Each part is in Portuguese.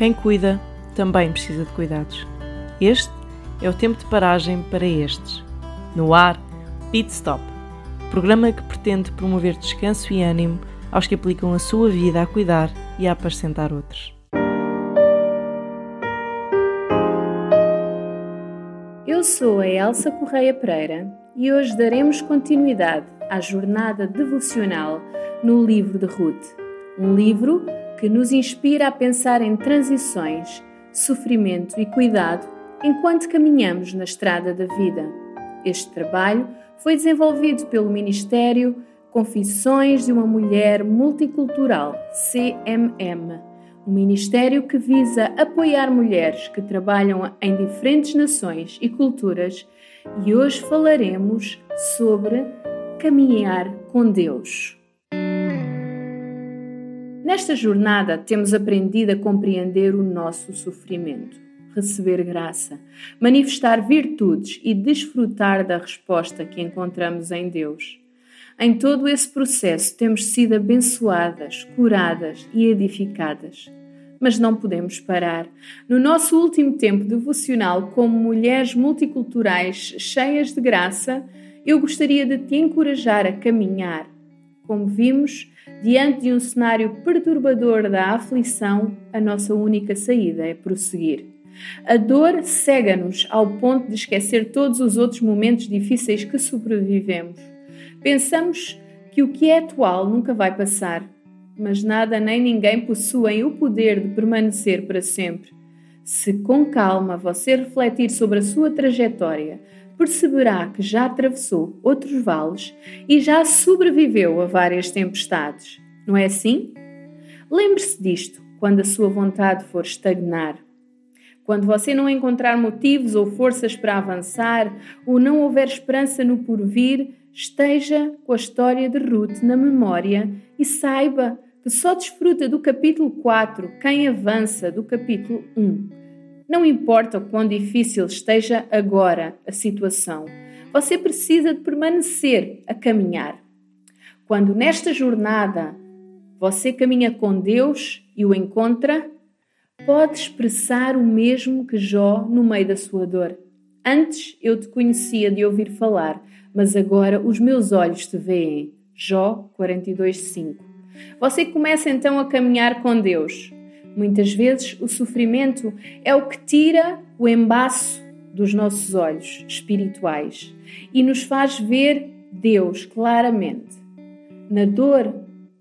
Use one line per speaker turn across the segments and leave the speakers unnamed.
Quem cuida também precisa de cuidados. Este é o tempo de paragem para estes. No ar, Pit Stop, programa que pretende promover descanso e ânimo aos que aplicam a sua vida a cuidar e a apacentar outros.
Eu sou a Elsa Correia Pereira e hoje daremos continuidade à jornada devocional no livro de Ruth, um livro que nos inspira a pensar em transições, sofrimento e cuidado enquanto caminhamos na estrada da vida. Este trabalho foi desenvolvido pelo Ministério Confissões de uma Mulher Multicultural, CMM, um ministério que visa apoiar mulheres que trabalham em diferentes nações e culturas, e hoje falaremos sobre caminhar com Deus. Nesta jornada, temos aprendido a compreender o nosso sofrimento, receber graça, manifestar virtudes e desfrutar da resposta que encontramos em Deus. Em todo esse processo, temos sido abençoadas, curadas e edificadas. Mas não podemos parar. No nosso último tempo devocional, como mulheres multiculturais cheias de graça, eu gostaria de te encorajar a caminhar. Como vimos, Diante de um cenário perturbador da aflição, a nossa única saída é prosseguir. A dor cega-nos ao ponto de esquecer todos os outros momentos difíceis que sobrevivemos. Pensamos que o que é atual nunca vai passar, mas nada nem ninguém possuem o poder de permanecer para sempre. Se com calma você refletir sobre a sua trajetória, perceberá que já atravessou outros vales e já sobreviveu a várias tempestades. Não é assim? Lembre-se disto quando a sua vontade for estagnar. Quando você não encontrar motivos ou forças para avançar, ou não houver esperança no porvir, esteja com a história de Ruth na memória e saiba que só desfruta do capítulo 4 quem avança do capítulo 1. Não importa o quão difícil esteja agora a situação, você precisa de permanecer a caminhar. Quando nesta jornada você caminha com Deus e o encontra, pode expressar o mesmo que Jó no meio da sua dor. Antes eu te conhecia de ouvir falar, mas agora os meus olhos te veem. Jó 42:5. Você começa então a caminhar com Deus. Muitas vezes o sofrimento é o que tira o embaço dos nossos olhos espirituais e nos faz ver Deus claramente. Na dor,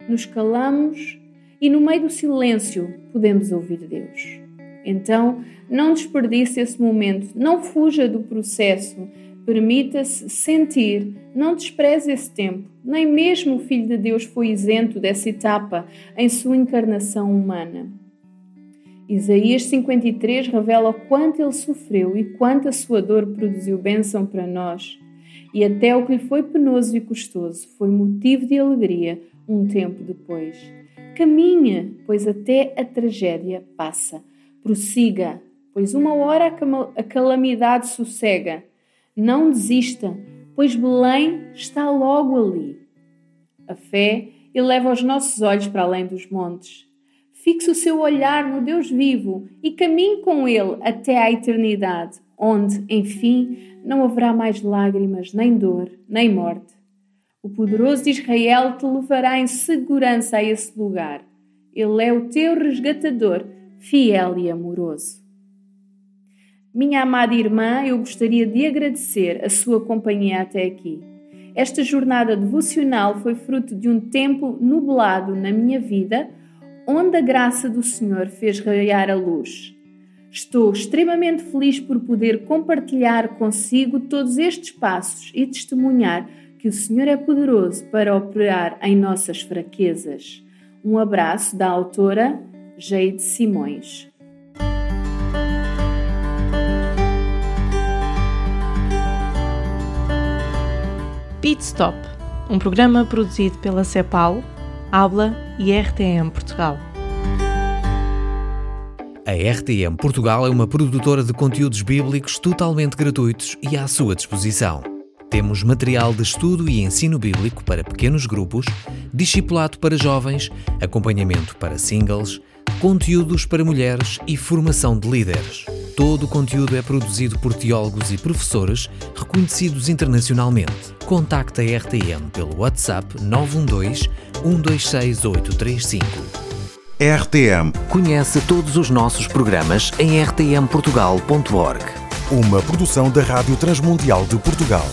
nos calamos e no meio do silêncio podemos ouvir Deus. Então, não desperdice esse momento, não fuja do processo, permita-se sentir, não despreze esse tempo. Nem mesmo o Filho de Deus foi isento dessa etapa em sua encarnação humana. Isaías 53 revela quanto ele sofreu e quanto a sua dor produziu bênção para nós. E até o que lhe foi penoso e custoso foi motivo de alegria um tempo depois. Caminha, pois até a tragédia passa. Prossiga, pois uma hora a calamidade sossega. Não desista, pois Belém está logo ali. A fé eleva os nossos olhos para além dos montes Fixe o seu olhar no Deus vivo e caminhe com Ele até à eternidade, onde, enfim, não haverá mais lágrimas, nem dor, nem morte. O poderoso de Israel te levará em segurança a esse lugar. Ele é o teu resgatador, fiel e amoroso. Minha amada irmã, eu gostaria de agradecer a sua companhia até aqui. Esta jornada devocional foi fruto de um tempo nublado na minha vida onde a graça do Senhor fez raiar a luz. Estou extremamente feliz por poder compartilhar consigo todos estes passos e testemunhar que o Senhor é poderoso para operar em nossas fraquezas. Um abraço da autora Jade Simões.
Pit Stop, um programa produzido pela CEPAL Habla e RTM Portugal.
A RTM Portugal é uma produtora de conteúdos bíblicos totalmente gratuitos e à sua disposição. Temos material de estudo e ensino bíblico para pequenos grupos, discipulado para jovens, acompanhamento para singles, conteúdos para mulheres e formação de líderes. Todo o conteúdo é produzido por teólogos e professores reconhecidos internacionalmente. Contacte a RTM pelo WhatsApp 912 126 835.
RTM,
Conhece todos os nossos programas em rtmportugal.org.
uma produção da Rádio Transmundial de Portugal.